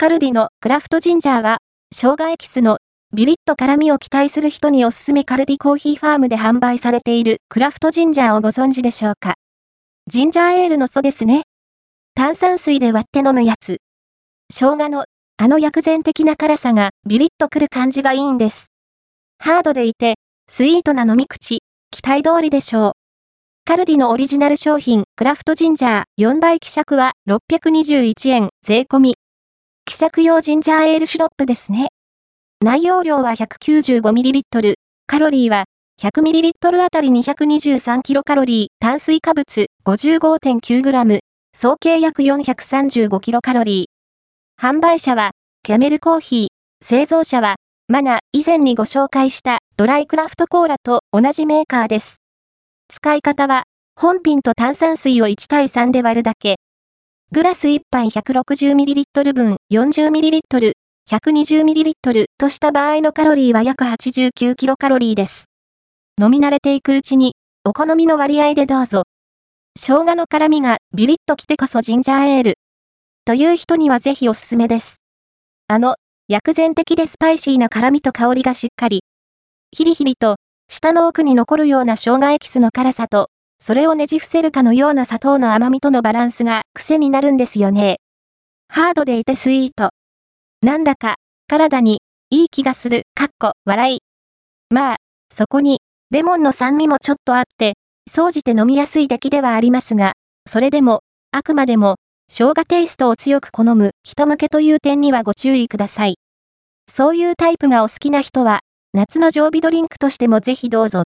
カルディのクラフトジンジャーは、生姜エキスのビリッと辛みを期待する人におすすめカルディコーヒーファームで販売されているクラフトジンジャーをご存知でしょうか？ジンジャーエールの素ですね。炭酸水で割って飲むやつ。生姜のあの薬膳的な辛さがビリッとくる感じがいいんです。ハードでいて、スイートな飲み口、期待通りでしょう。カルディのオリジナル商品、クラフトジンジャー4倍希釈は621円税込み。希釈用ジンジャーエールシロップですね。内容量は 195ml、カロリーは 100ml あたり 223kcal、炭水化物 55.9g、総計約 435kcal。販売者は、キャメルコーヒー、製造者は、マナ以前にご紹介したドライクラフトコーラと同じメーカーです。使い方は、本品と炭酸水を1対3で割るだけ。グラス1杯 160ml 分 40ml、120ml とした場合のカロリーは約 89kcal です。飲み慣れていくうちに、お好みの割合でどうぞ。生姜の辛みがビリッときてこそジンジャーエール。という人にはぜひおすすめです。あの、薬膳的でスパイシーな辛みと香りがしっかり。ヒリヒリと、舌の奥に残るような生姜エキスの辛さと、それをねじ伏せるかのような砂糖の甘みとのバランスが癖になるんですよね。ハードでいてスイート。なんだか、体に、いい気がする、かっこ、笑い。まあ、そこに、レモンの酸味もちょっとあって、総じて飲みやすい出来ではありますが、それでも、あくまでも、生姜テイストを強く好む人向けという点にはご注意ください。そういうタイプがお好きな人は、夏の常備ドリンクとしてもぜひどうぞ。